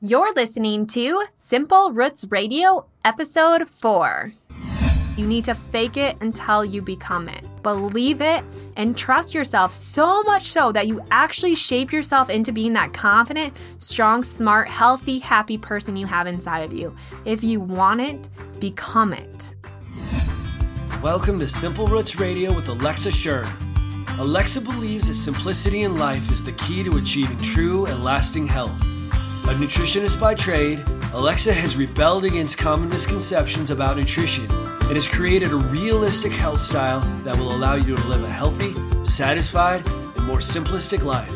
You're listening to Simple Roots Radio, Episode 4. You need to fake it until you become it. Believe it and trust yourself so much so that you actually shape yourself into being that confident, strong, smart, healthy, happy person you have inside of you. If you want it, become it. Welcome to Simple Roots Radio with Alexa Schirm. Alexa believes that simplicity in life is the key to achieving true and lasting health. A nutritionist by trade, Alexa has rebelled against common misconceptions about nutrition and has created a realistic health style that will allow you to live a healthy, satisfied, and more simplistic life.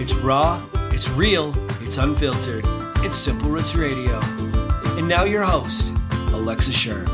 It's raw, it's real, it's unfiltered. It's Simple Roots Radio. And now your host, Alexa Schirm.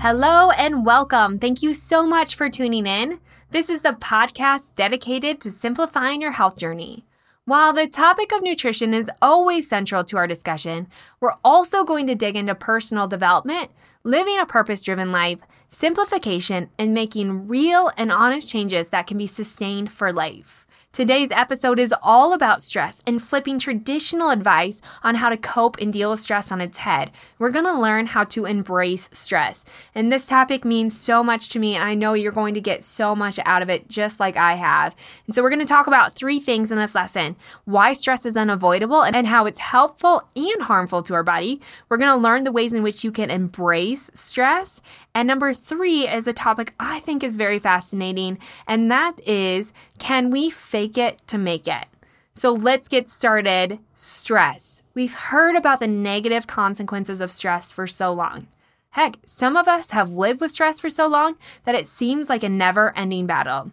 Hello and welcome. Thank you so much for tuning in. This is the podcast dedicated to simplifying your health journey. While the topic of nutrition is always central to our discussion, we're also going to dig into personal development, living a purpose driven life, simplification, and making real and honest changes that can be sustained for life. Today's episode is all about stress and flipping traditional advice on how to cope and deal with stress on its head. We're going to learn how to embrace stress. And this topic means so much to me, and I know you're going to get so much out of it, just like I have. And so, we're going to talk about three things in this lesson why stress is unavoidable and how it's helpful and harmful to our body. We're going to learn the ways in which you can embrace stress. And number three is a topic I think is very fascinating, and that is can we fake it to make it? So let's get started. Stress. We've heard about the negative consequences of stress for so long. Heck, some of us have lived with stress for so long that it seems like a never ending battle.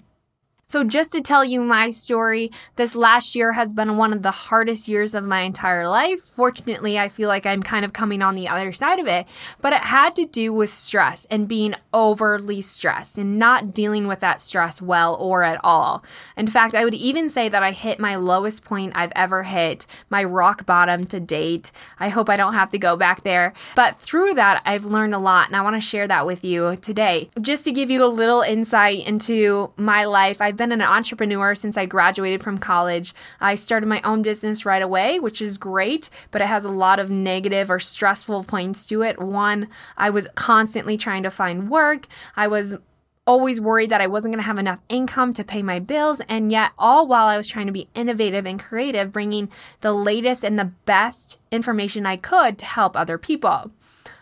So, just to tell you my story, this last year has been one of the hardest years of my entire life. Fortunately, I feel like I'm kind of coming on the other side of it, but it had to do with stress and being overly stressed and not dealing with that stress well or at all. In fact, I would even say that I hit my lowest point I've ever hit, my rock bottom to date. I hope I don't have to go back there. But through that, I've learned a lot, and I want to share that with you today. Just to give you a little insight into my life, I've been an entrepreneur since I graduated from college. I started my own business right away, which is great, but it has a lot of negative or stressful points to it. One, I was constantly trying to find work. I was always worried that I wasn't going to have enough income to pay my bills, and yet, all while I was trying to be innovative and creative, bringing the latest and the best information I could to help other people.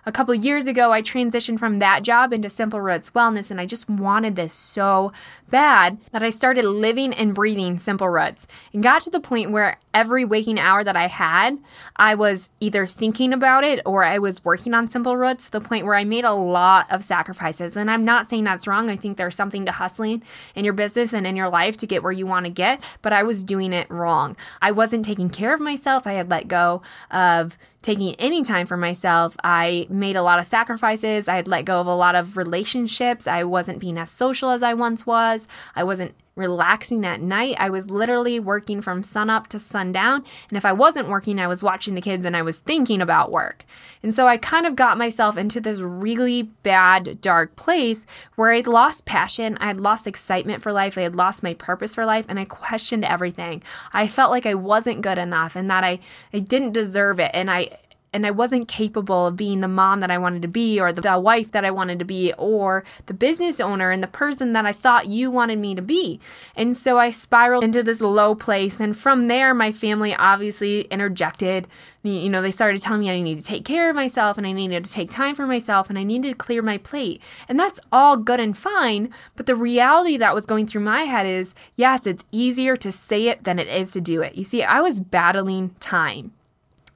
A couple years ago, I transitioned from that job into Simple Roots Wellness, and I just wanted this so bad that I started living and breathing Simple Roots and got to the point where every waking hour that I had, I was either thinking about it or I was working on Simple Roots to the point where I made a lot of sacrifices. And I'm not saying that's wrong. I think there's something to hustling in your business and in your life to get where you want to get, but I was doing it wrong. I wasn't taking care of myself. I had let go of taking any time for myself. I made a lot of sacrifices. I had let go of a lot of relationships. I wasn't being as social as I once was. I wasn't relaxing at night. I was literally working from sunup to sundown. And if I wasn't working, I was watching the kids and I was thinking about work. And so I kind of got myself into this really bad, dark place where I'd lost passion. I had lost excitement for life. I had lost my purpose for life and I questioned everything. I felt like I wasn't good enough and that I, I didn't deserve it. And I, and I wasn't capable of being the mom that I wanted to be, or the, the, wife that I wanted to be, or the business owner and the person that I thought you wanted me to be. And so I spiraled into this low place. And from there, my family obviously interjected. You know, they started telling me I needed to take care of myself and I needed to take time for myself and I needed to clear my plate. And that's all good and fine. But the reality that was going through my head is yes, it's easier to say it than it is to do it. You see, I was battling time.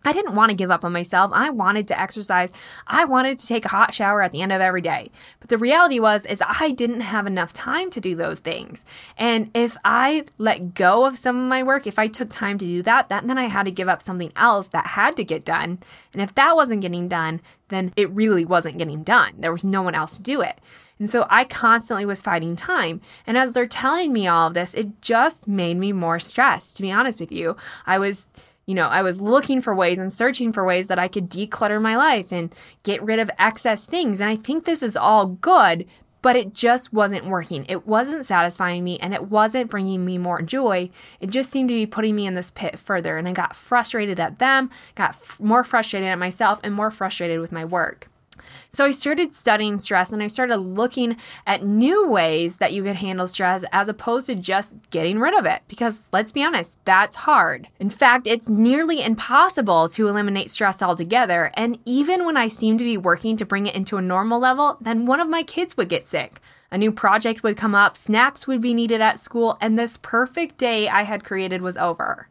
I didn't want to give up on myself. I wanted to exercise. I wanted to take a hot shower at the end of every day. But the reality was is I didn't have enough time to do those things. And if I let go of some of my work, if I took time to do that, that meant I had to give up something else that had to get done. And if that wasn't getting done, then it really wasn't getting done. There was no one else to do it. And so I constantly was fighting time. And as they're telling me all of this, it just made me more stressed, to be honest with you. I was you know, I was looking for ways and searching for ways that I could declutter my life and get rid of excess things. And I think this is all good, but it just wasn't working. It wasn't satisfying me and it wasn't bringing me more joy. It just seemed to be putting me in this pit further. And I got frustrated at them, got f- more frustrated at myself, and more frustrated with my work. So I started studying stress and I started looking at new ways that you could handle stress as opposed to just getting rid of it. Because let's be honest, that's hard. In fact, it's nearly impossible to eliminate stress altogether. And even when I seemed to be working to bring it into a normal level, then one of my kids would get sick. A new project would come up, snacks would be needed at school, and this perfect day I had created was over.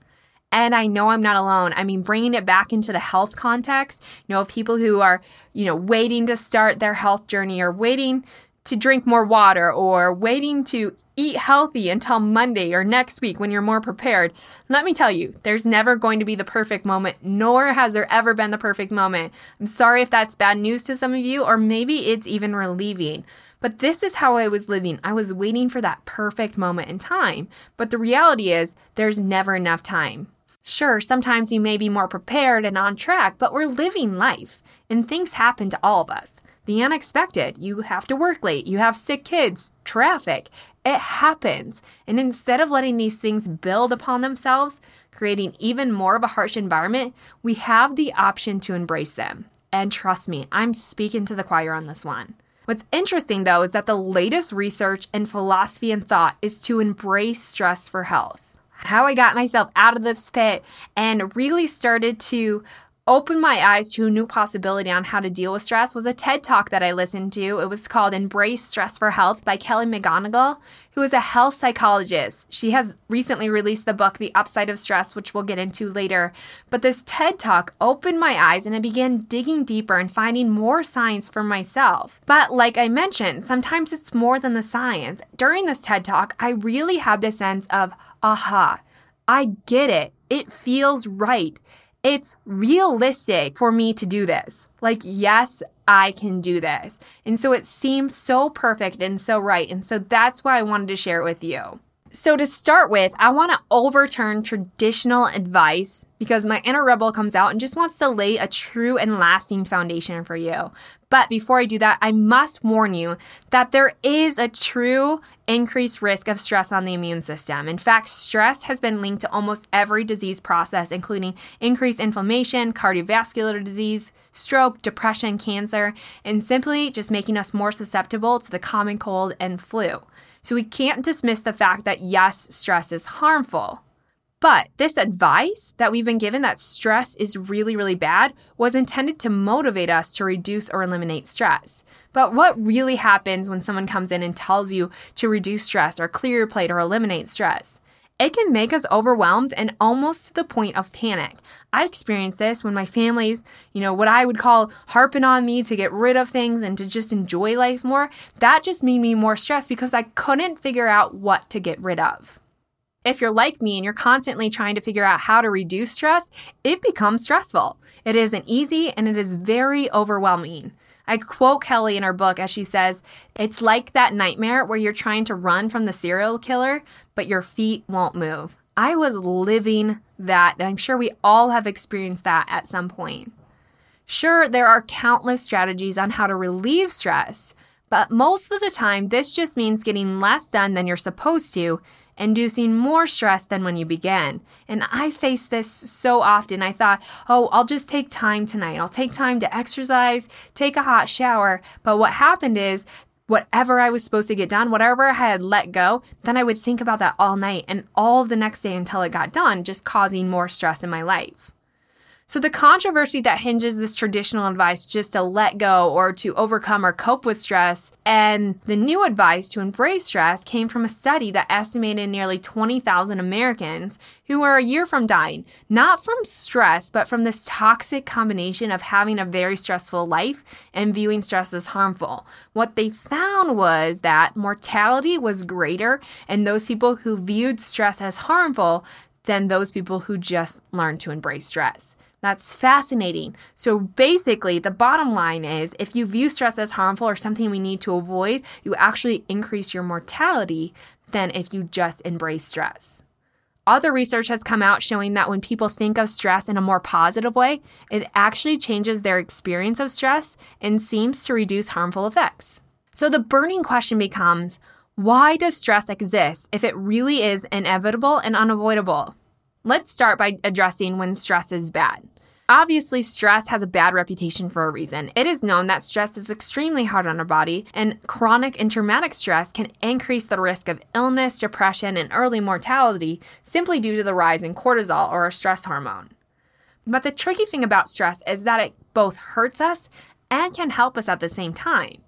And I know I'm not alone. I mean, bringing it back into the health context, you know, people who are, you know, waiting to start their health journey or waiting to drink more water or waiting to eat healthy until Monday or next week when you're more prepared. Let me tell you, there's never going to be the perfect moment, nor has there ever been the perfect moment. I'm sorry if that's bad news to some of you, or maybe it's even relieving. But this is how I was living. I was waiting for that perfect moment in time. But the reality is, there's never enough time. Sure, sometimes you may be more prepared and on track, but we're living life, and things happen to all of us. The unexpected, you have to work late, you have sick kids, traffic, it happens. And instead of letting these things build upon themselves, creating even more of a harsh environment, we have the option to embrace them. And trust me, I'm speaking to the choir on this one. What's interesting though is that the latest research and philosophy and thought is to embrace stress for health how I got myself out of this pit and really started to open my eyes to a new possibility on how to deal with stress was a TED talk that I listened to. It was called Embrace Stress for Health by Kelly McGonigal, who is a health psychologist. She has recently released the book The Upside of Stress, which we'll get into later. But this TED talk opened my eyes and I began digging deeper and finding more science for myself. But like I mentioned, sometimes it's more than the science. During this TED talk, I really had this sense of aha, I get it. It feels right. It's realistic for me to do this. Like, yes, I can do this. And so it seems so perfect and so right. And so that's why I wanted to share it with you. So, to start with, I want to overturn traditional advice because my inner rebel comes out and just wants to lay a true and lasting foundation for you. But before I do that, I must warn you that there is a true increased risk of stress on the immune system. In fact, stress has been linked to almost every disease process, including increased inflammation, cardiovascular disease, stroke, depression, cancer, and simply just making us more susceptible to the common cold and flu. So we can't dismiss the fact that yes, stress is harmful. But this advice that we've been given that stress is really, really bad was intended to motivate us to reduce or eliminate stress. But what really happens when someone comes in and tells you to reduce stress or clear your plate or eliminate stress? It can make us overwhelmed and almost to the point of panic. I experienced this when my family's, you know, what I would call harping on me to get rid of things and to just enjoy life more. That just made me more stressed because I couldn't figure out what to get rid of. If you're like me and you're constantly trying to figure out how to reduce stress, it becomes stressful. It isn't easy and it is very overwhelming. I quote Kelly in her book as she says, It's like that nightmare where you're trying to run from the serial killer, but your feet won't move. I was living that, and I'm sure we all have experienced that at some point. Sure, there are countless strategies on how to relieve stress, but most of the time, this just means getting less done than you're supposed to inducing more stress than when you began. And I face this so often. I thought, oh, I'll just take time tonight. I'll take time to exercise, take a hot shower. But what happened is, whatever I was supposed to get done, whatever I had let go, then I would think about that all night and all the next day until it got done, just causing more stress in my life. So, the controversy that hinges this traditional advice just to let go or to overcome or cope with stress, and the new advice to embrace stress came from a study that estimated nearly 20,000 Americans who were a year from dying, not from stress, but from this toxic combination of having a very stressful life and viewing stress as harmful. What they found was that mortality was greater in those people who viewed stress as harmful than those people who just learned to embrace stress. That's fascinating. So basically, the bottom line is if you view stress as harmful or something we need to avoid, you actually increase your mortality than if you just embrace stress. Other research has come out showing that when people think of stress in a more positive way, it actually changes their experience of stress and seems to reduce harmful effects. So the burning question becomes why does stress exist if it really is inevitable and unavoidable? Let's start by addressing when stress is bad. Obviously, stress has a bad reputation for a reason. It is known that stress is extremely hard on our body, and chronic and traumatic stress can increase the risk of illness, depression, and early mortality simply due to the rise in cortisol or a stress hormone. But the tricky thing about stress is that it both hurts us and can help us at the same time.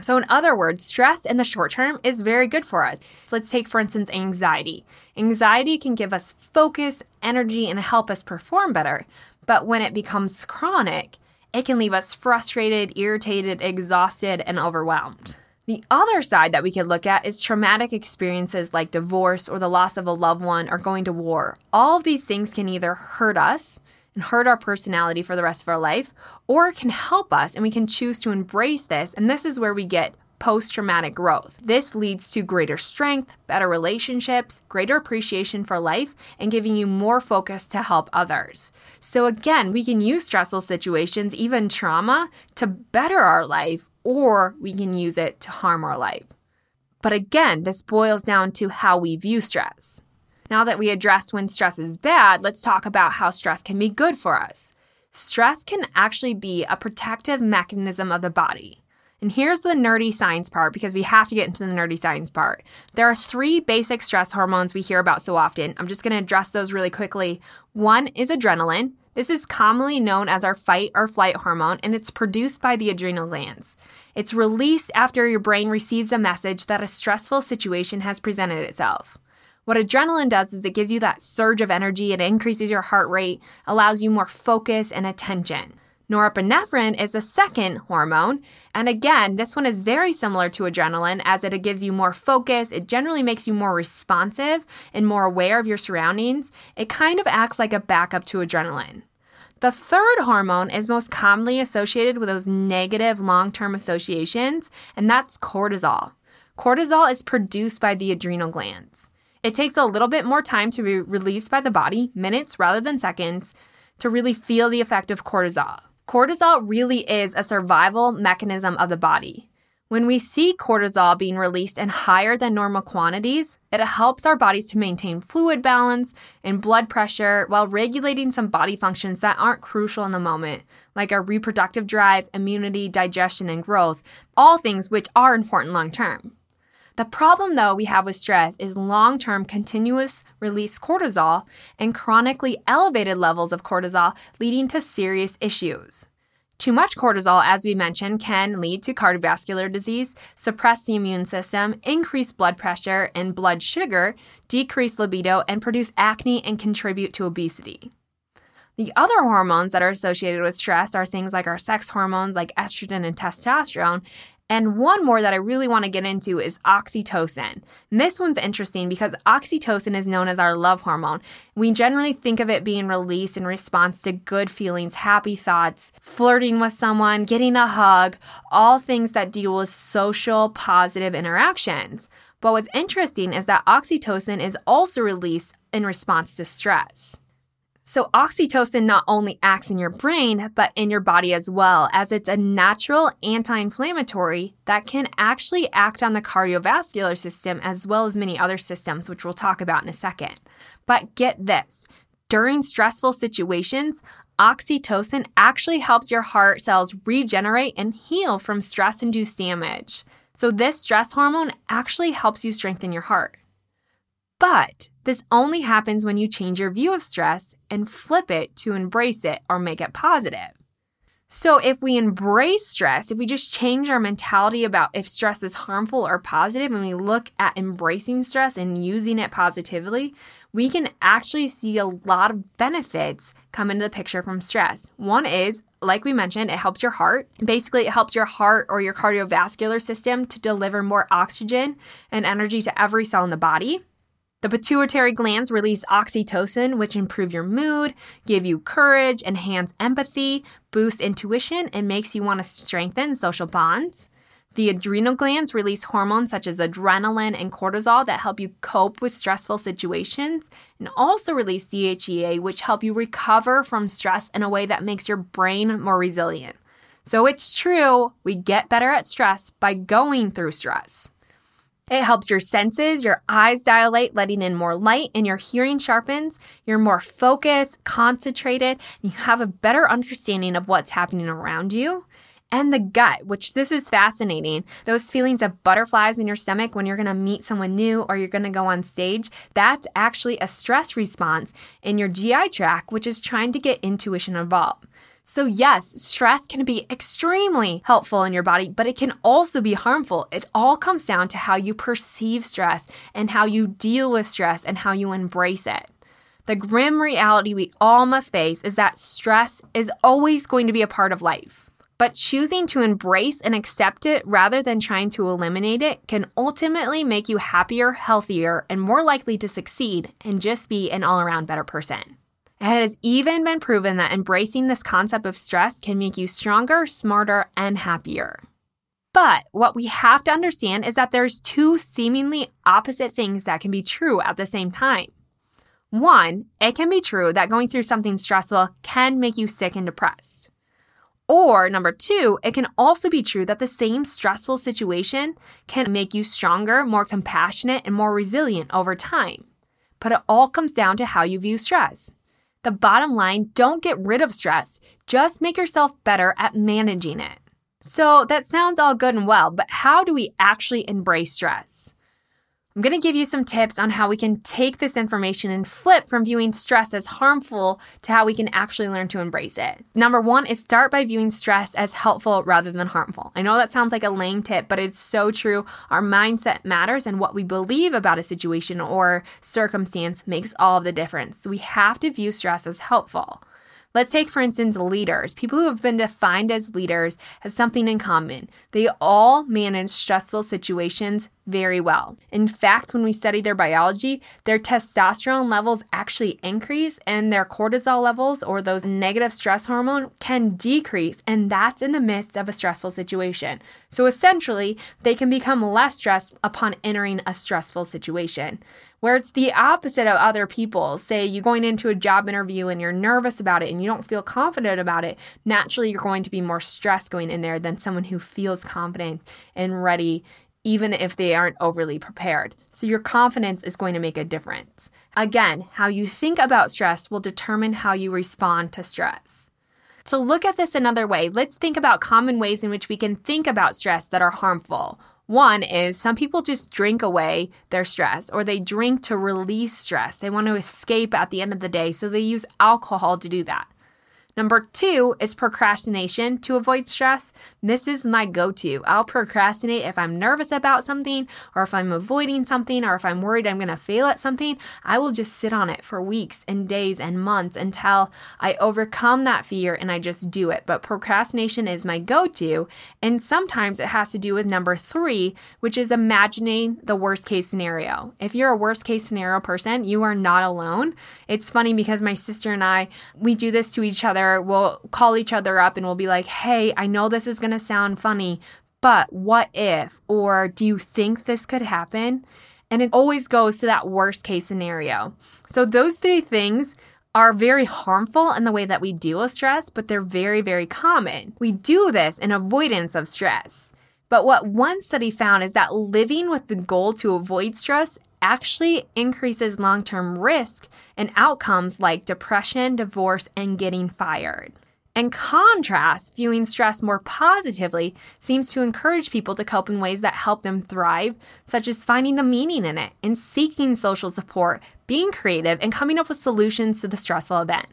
So, in other words, stress in the short term is very good for us. So let's take, for instance, anxiety. Anxiety can give us focus, energy, and help us perform better. But when it becomes chronic, it can leave us frustrated, irritated, exhausted, and overwhelmed. The other side that we could look at is traumatic experiences like divorce or the loss of a loved one or going to war. All of these things can either hurt us and hurt our personality for the rest of our life, or can help us and we can choose to embrace this. And this is where we get post traumatic growth. This leads to greater strength, better relationships, greater appreciation for life, and giving you more focus to help others. So, again, we can use stressful situations, even trauma, to better our life, or we can use it to harm our life. But again, this boils down to how we view stress. Now that we addressed when stress is bad, let's talk about how stress can be good for us. Stress can actually be a protective mechanism of the body. And here's the nerdy science part because we have to get into the nerdy science part. There are three basic stress hormones we hear about so often. I'm just going to address those really quickly. One is adrenaline. This is commonly known as our fight or flight hormone, and it's produced by the adrenal glands. It's released after your brain receives a message that a stressful situation has presented itself. What adrenaline does is it gives you that surge of energy, it increases your heart rate, allows you more focus and attention. Norepinephrine is the second hormone, and again, this one is very similar to adrenaline as it gives you more focus, it generally makes you more responsive and more aware of your surroundings. It kind of acts like a backup to adrenaline. The third hormone is most commonly associated with those negative long term associations, and that's cortisol. Cortisol is produced by the adrenal glands. It takes a little bit more time to be released by the body, minutes rather than seconds, to really feel the effect of cortisol. Cortisol really is a survival mechanism of the body. When we see cortisol being released in higher than normal quantities, it helps our bodies to maintain fluid balance and blood pressure while regulating some body functions that aren't crucial in the moment, like our reproductive drive, immunity, digestion, and growth, all things which are important long term. The problem, though, we have with stress is long term continuous release cortisol and chronically elevated levels of cortisol, leading to serious issues. Too much cortisol, as we mentioned, can lead to cardiovascular disease, suppress the immune system, increase blood pressure and blood sugar, decrease libido, and produce acne and contribute to obesity. The other hormones that are associated with stress are things like our sex hormones, like estrogen and testosterone, and one more that I really want to get into is oxytocin. And this one's interesting because oxytocin is known as our love hormone. We generally think of it being released in response to good feelings, happy thoughts, flirting with someone, getting a hug, all things that deal with social positive interactions. But what's interesting is that oxytocin is also released in response to stress. So, oxytocin not only acts in your brain, but in your body as well, as it's a natural anti inflammatory that can actually act on the cardiovascular system as well as many other systems, which we'll talk about in a second. But get this during stressful situations, oxytocin actually helps your heart cells regenerate and heal from stress induced damage. So, this stress hormone actually helps you strengthen your heart. But this only happens when you change your view of stress and flip it to embrace it or make it positive. So, if we embrace stress, if we just change our mentality about if stress is harmful or positive, and we look at embracing stress and using it positively, we can actually see a lot of benefits come into the picture from stress. One is, like we mentioned, it helps your heart. Basically, it helps your heart or your cardiovascular system to deliver more oxygen and energy to every cell in the body. The pituitary glands release oxytocin, which improve your mood, give you courage, enhance empathy, boost intuition, and makes you want to strengthen social bonds. The adrenal glands release hormones such as adrenaline and cortisol that help you cope with stressful situations and also release DHEA, which help you recover from stress in a way that makes your brain more resilient. So it's true, we get better at stress by going through stress. It helps your senses, your eyes dilate, letting in more light, and your hearing sharpens. You're more focused, concentrated, and you have a better understanding of what's happening around you. And the gut, which this is fascinating. Those feelings of butterflies in your stomach when you're gonna meet someone new or you're gonna go on stage, that's actually a stress response in your GI tract, which is trying to get intuition involved. So, yes, stress can be extremely helpful in your body, but it can also be harmful. It all comes down to how you perceive stress and how you deal with stress and how you embrace it. The grim reality we all must face is that stress is always going to be a part of life. But choosing to embrace and accept it rather than trying to eliminate it can ultimately make you happier, healthier, and more likely to succeed and just be an all around better person. It has even been proven that embracing this concept of stress can make you stronger, smarter, and happier. But what we have to understand is that there's two seemingly opposite things that can be true at the same time. One, it can be true that going through something stressful can make you sick and depressed. Or number two, it can also be true that the same stressful situation can make you stronger, more compassionate, and more resilient over time. But it all comes down to how you view stress. The bottom line don't get rid of stress, just make yourself better at managing it. So that sounds all good and well, but how do we actually embrace stress? I'm going to give you some tips on how we can take this information and flip from viewing stress as harmful to how we can actually learn to embrace it. Number one is start by viewing stress as helpful rather than harmful. I know that sounds like a lame tip, but it's so true. Our mindset matters, and what we believe about a situation or circumstance makes all the difference. So we have to view stress as helpful. Let's take, for instance, leaders. People who have been defined as leaders have something in common. They all manage stressful situations very well. In fact, when we study their biology, their testosterone levels actually increase and their cortisol levels or those negative stress hormone can decrease, and that's in the midst of a stressful situation. So essentially, they can become less stressed upon entering a stressful situation where it's the opposite of other people. Say you're going into a job interview and you're nervous about it and you don't feel confident about it, naturally you're going to be more stressed going in there than someone who feels confident and ready, even if they aren't overly prepared. So your confidence is going to make a difference. Again, how you think about stress will determine how you respond to stress. To look at this another way, let's think about common ways in which we can think about stress that are harmful one is some people just drink away their stress or they drink to release stress. They want to escape at the end of the day, so they use alcohol to do that. Number two is procrastination to avoid stress. This is my go to. I'll procrastinate if I'm nervous about something, or if I'm avoiding something, or if I'm worried I'm going to fail at something. I will just sit on it for weeks and days and months until I overcome that fear and I just do it. But procrastination is my go to. And sometimes it has to do with number three, which is imagining the worst case scenario. If you're a worst case scenario person, you are not alone. It's funny because my sister and I, we do this to each other other, we'll call each other up and we'll be like, hey, I know this is going to sound funny, but what if? Or do you think this could happen? And it always goes to that worst case scenario. So, those three things are very harmful in the way that we deal with stress, but they're very, very common. We do this in avoidance of stress. But what one study found is that living with the goal to avoid stress actually increases long term risk and outcomes like depression, divorce, and getting fired. In contrast, viewing stress more positively seems to encourage people to cope in ways that help them thrive, such as finding the meaning in it and seeking social support, being creative, and coming up with solutions to the stressful event.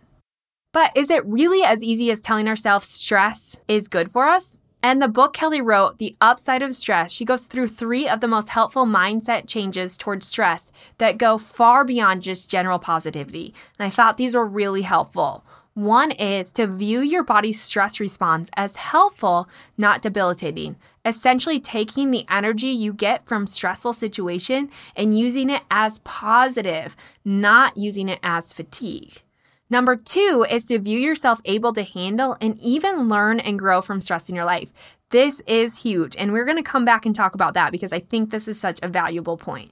But is it really as easy as telling ourselves stress is good for us? And the book Kelly wrote, The Upside of Stress, she goes through three of the most helpful mindset changes towards stress that go far beyond just general positivity. And I thought these were really helpful. One is to view your body's stress response as helpful, not debilitating. Essentially, taking the energy you get from stressful situation and using it as positive, not using it as fatigue. Number two is to view yourself able to handle and even learn and grow from stress in your life. This is huge, and we're going to come back and talk about that because I think this is such a valuable point.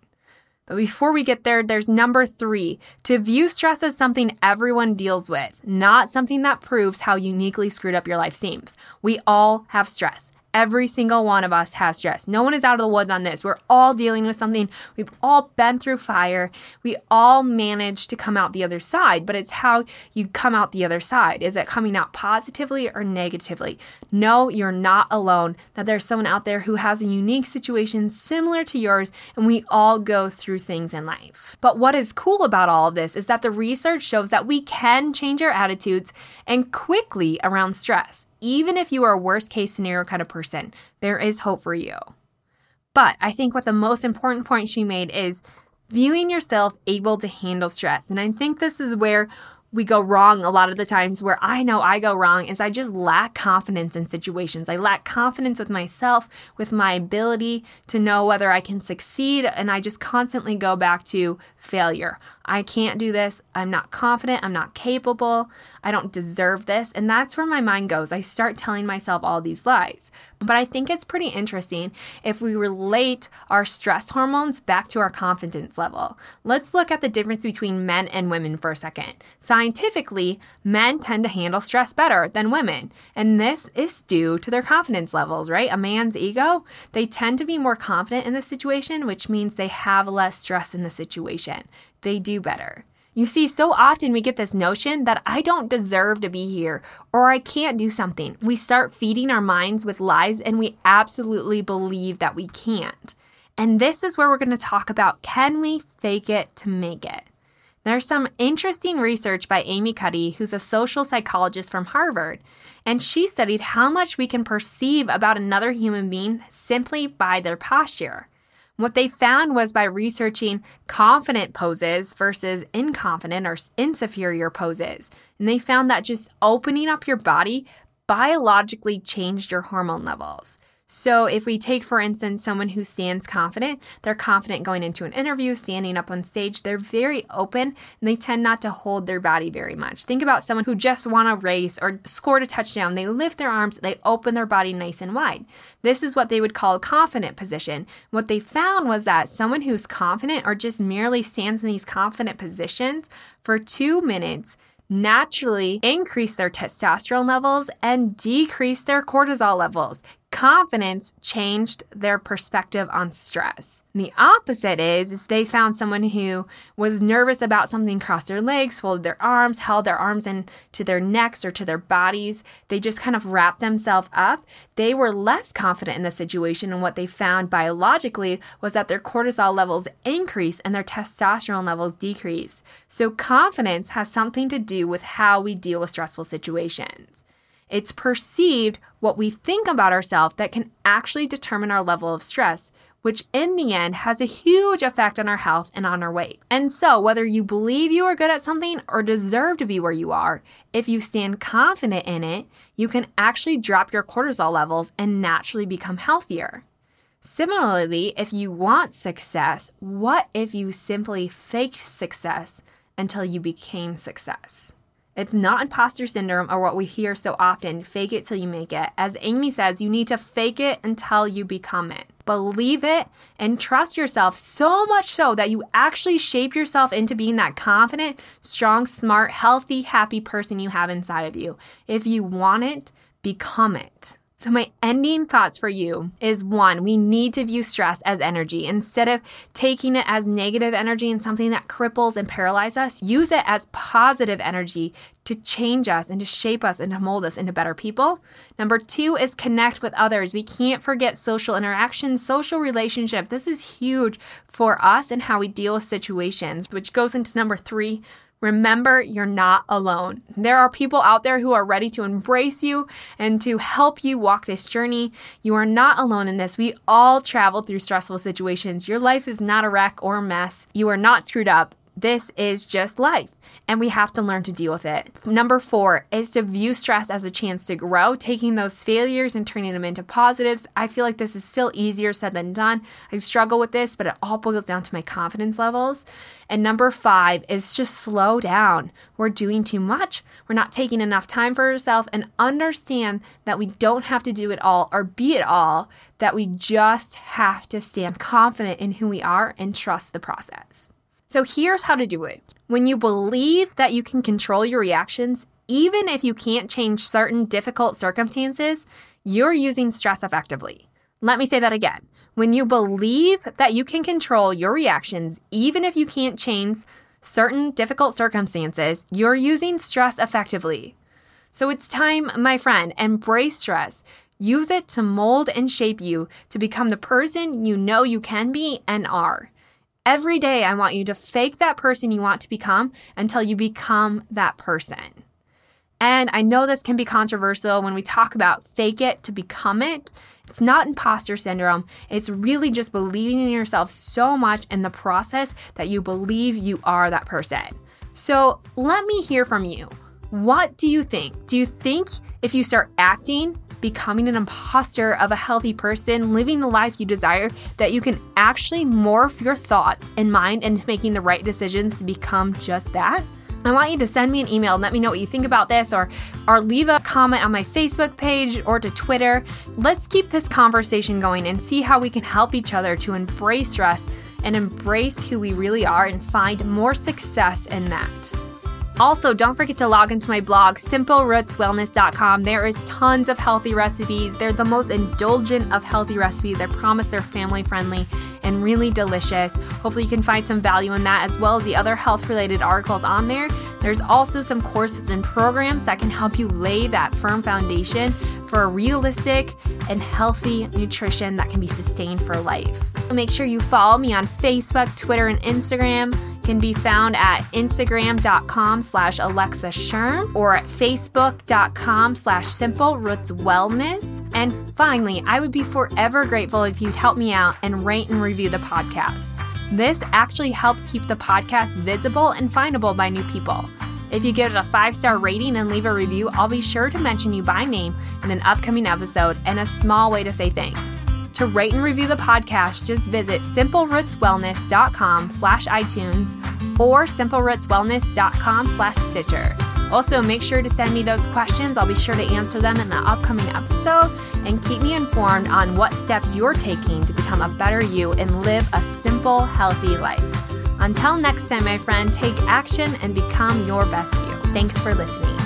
But before we get there, there's number three to view stress as something everyone deals with, not something that proves how uniquely screwed up your life seems. We all have stress. Every single one of us has stress. No one is out of the woods on this. We're all dealing with something. We've all been through fire. We all manage to come out the other side, but it's how you come out the other side. Is it coming out positively or negatively? No, you're not alone. That there's someone out there who has a unique situation similar to yours, and we all go through things in life. But what is cool about all of this is that the research shows that we can change our attitudes and quickly around stress even if you are a worst case scenario kind of person, there is hope for you. But I think what the most important point she made is viewing yourself able to handle stress. And I think this is where we go wrong a lot of the times where I know I go wrong is I just lack confidence in situations. I lack confidence with myself, with my ability to know whether I can succeed, and I just constantly go back to failure. I can't do this. I'm not confident. I'm not capable. I don't deserve this. And that's where my mind goes. I start telling myself all these lies. But I think it's pretty interesting if we relate our stress hormones back to our confidence level. Let's look at the difference between men and women for a second. Scientifically, men tend to handle stress better than women. And this is due to their confidence levels, right? A man's ego, they tend to be more confident in the situation, which means they have less stress in the situation they do better. You see, so often we get this notion that I don't deserve to be here or I can't do something. We start feeding our minds with lies and we absolutely believe that we can't. And this is where we're going to talk about can we fake it to make it? There's some interesting research by Amy Cuddy, who's a social psychologist from Harvard, and she studied how much we can perceive about another human being simply by their posture. What they found was by researching confident poses versus inconfident or inferior poses. And they found that just opening up your body biologically changed your hormone levels. So, if we take, for instance, someone who stands confident, they're confident going into an interview, standing up on stage, they're very open and they tend not to hold their body very much. Think about someone who just won a race or scored a touchdown. They lift their arms, they open their body nice and wide. This is what they would call a confident position. What they found was that someone who's confident or just merely stands in these confident positions for two minutes naturally increase their testosterone levels and decrease their cortisol levels confidence changed their perspective on stress. And the opposite is, is they found someone who was nervous about something, crossed their legs, folded their arms, held their arms into their necks or to their bodies. They just kind of wrapped themselves up. They were less confident in the situation. And what they found biologically was that their cortisol levels increased and their testosterone levels decreased. So confidence has something to do with how we deal with stressful situations. It's perceived what we think about ourselves that can actually determine our level of stress, which in the end has a huge effect on our health and on our weight. And so, whether you believe you are good at something or deserve to be where you are, if you stand confident in it, you can actually drop your cortisol levels and naturally become healthier. Similarly, if you want success, what if you simply fake success until you became success? It's not imposter syndrome or what we hear so often fake it till you make it. As Amy says, you need to fake it until you become it. Believe it and trust yourself so much so that you actually shape yourself into being that confident, strong, smart, healthy, happy person you have inside of you. If you want it, become it. So, my ending thoughts for you is one, we need to view stress as energy. Instead of taking it as negative energy and something that cripples and paralyzes us, use it as positive energy to change us and to shape us and to mold us into better people. Number two is connect with others. We can't forget social interaction, social relationship. This is huge for us and how we deal with situations, which goes into number three Remember, you're not alone. There are people out there who are ready to embrace you and to help you walk this journey. You are not alone in this. We all travel through stressful situations. Your life is not a wreck or a mess. You are not screwed up. This is just life and we have to learn to deal with it. Number four is to view stress as a chance to grow, taking those failures and turning them into positives. I feel like this is still easier said than done. I struggle with this, but it all boils down to my confidence levels. And number five is just slow down. We're doing too much. We're not taking enough time for ourselves and understand that we don't have to do it all or be it all, that we just have to stand confident in who we are and trust the process. So here's how to do it. When you believe that you can control your reactions, even if you can't change certain difficult circumstances, you're using stress effectively. Let me say that again. When you believe that you can control your reactions, even if you can't change certain difficult circumstances, you're using stress effectively. So it's time, my friend, embrace stress. Use it to mold and shape you to become the person you know you can be and are. Every day, I want you to fake that person you want to become until you become that person. And I know this can be controversial when we talk about fake it to become it. It's not imposter syndrome. It's really just believing in yourself so much in the process that you believe you are that person. So let me hear from you. What do you think? Do you think if you start acting becoming an imposter of a healthy person, living the life you desire, that you can actually morph your thoughts and mind into making the right decisions to become just that? I want you to send me an email and let me know what you think about this or or leave a comment on my Facebook page or to Twitter. Let's keep this conversation going and see how we can help each other to embrace stress and embrace who we really are and find more success in that. Also, don't forget to log into my blog, simplerootswellness.com. There is tons of healthy recipes. They're the most indulgent of healthy recipes. I promise they're family friendly and really delicious. Hopefully, you can find some value in that as well as the other health related articles on there. There's also some courses and programs that can help you lay that firm foundation for a realistic and healthy nutrition that can be sustained for life. Make sure you follow me on Facebook, Twitter, and Instagram can be found at instagram.com slash alexa schirm or at facebook.com slash simple roots wellness. And finally i would be forever grateful if you'd help me out and rate and review the podcast. This actually helps keep the podcast visible and findable by new people. If you give it a five star rating and leave a review, I'll be sure to mention you by name in an upcoming episode and a small way to say thanks. To rate and review the podcast, just visit simplerootswellness.com slash iTunes or simplerootswellness.com slash Stitcher. Also, make sure to send me those questions. I'll be sure to answer them in the upcoming episode and keep me informed on what steps you're taking to become a better you and live a simple, healthy life. Until next time, my friend, take action and become your best you. Thanks for listening.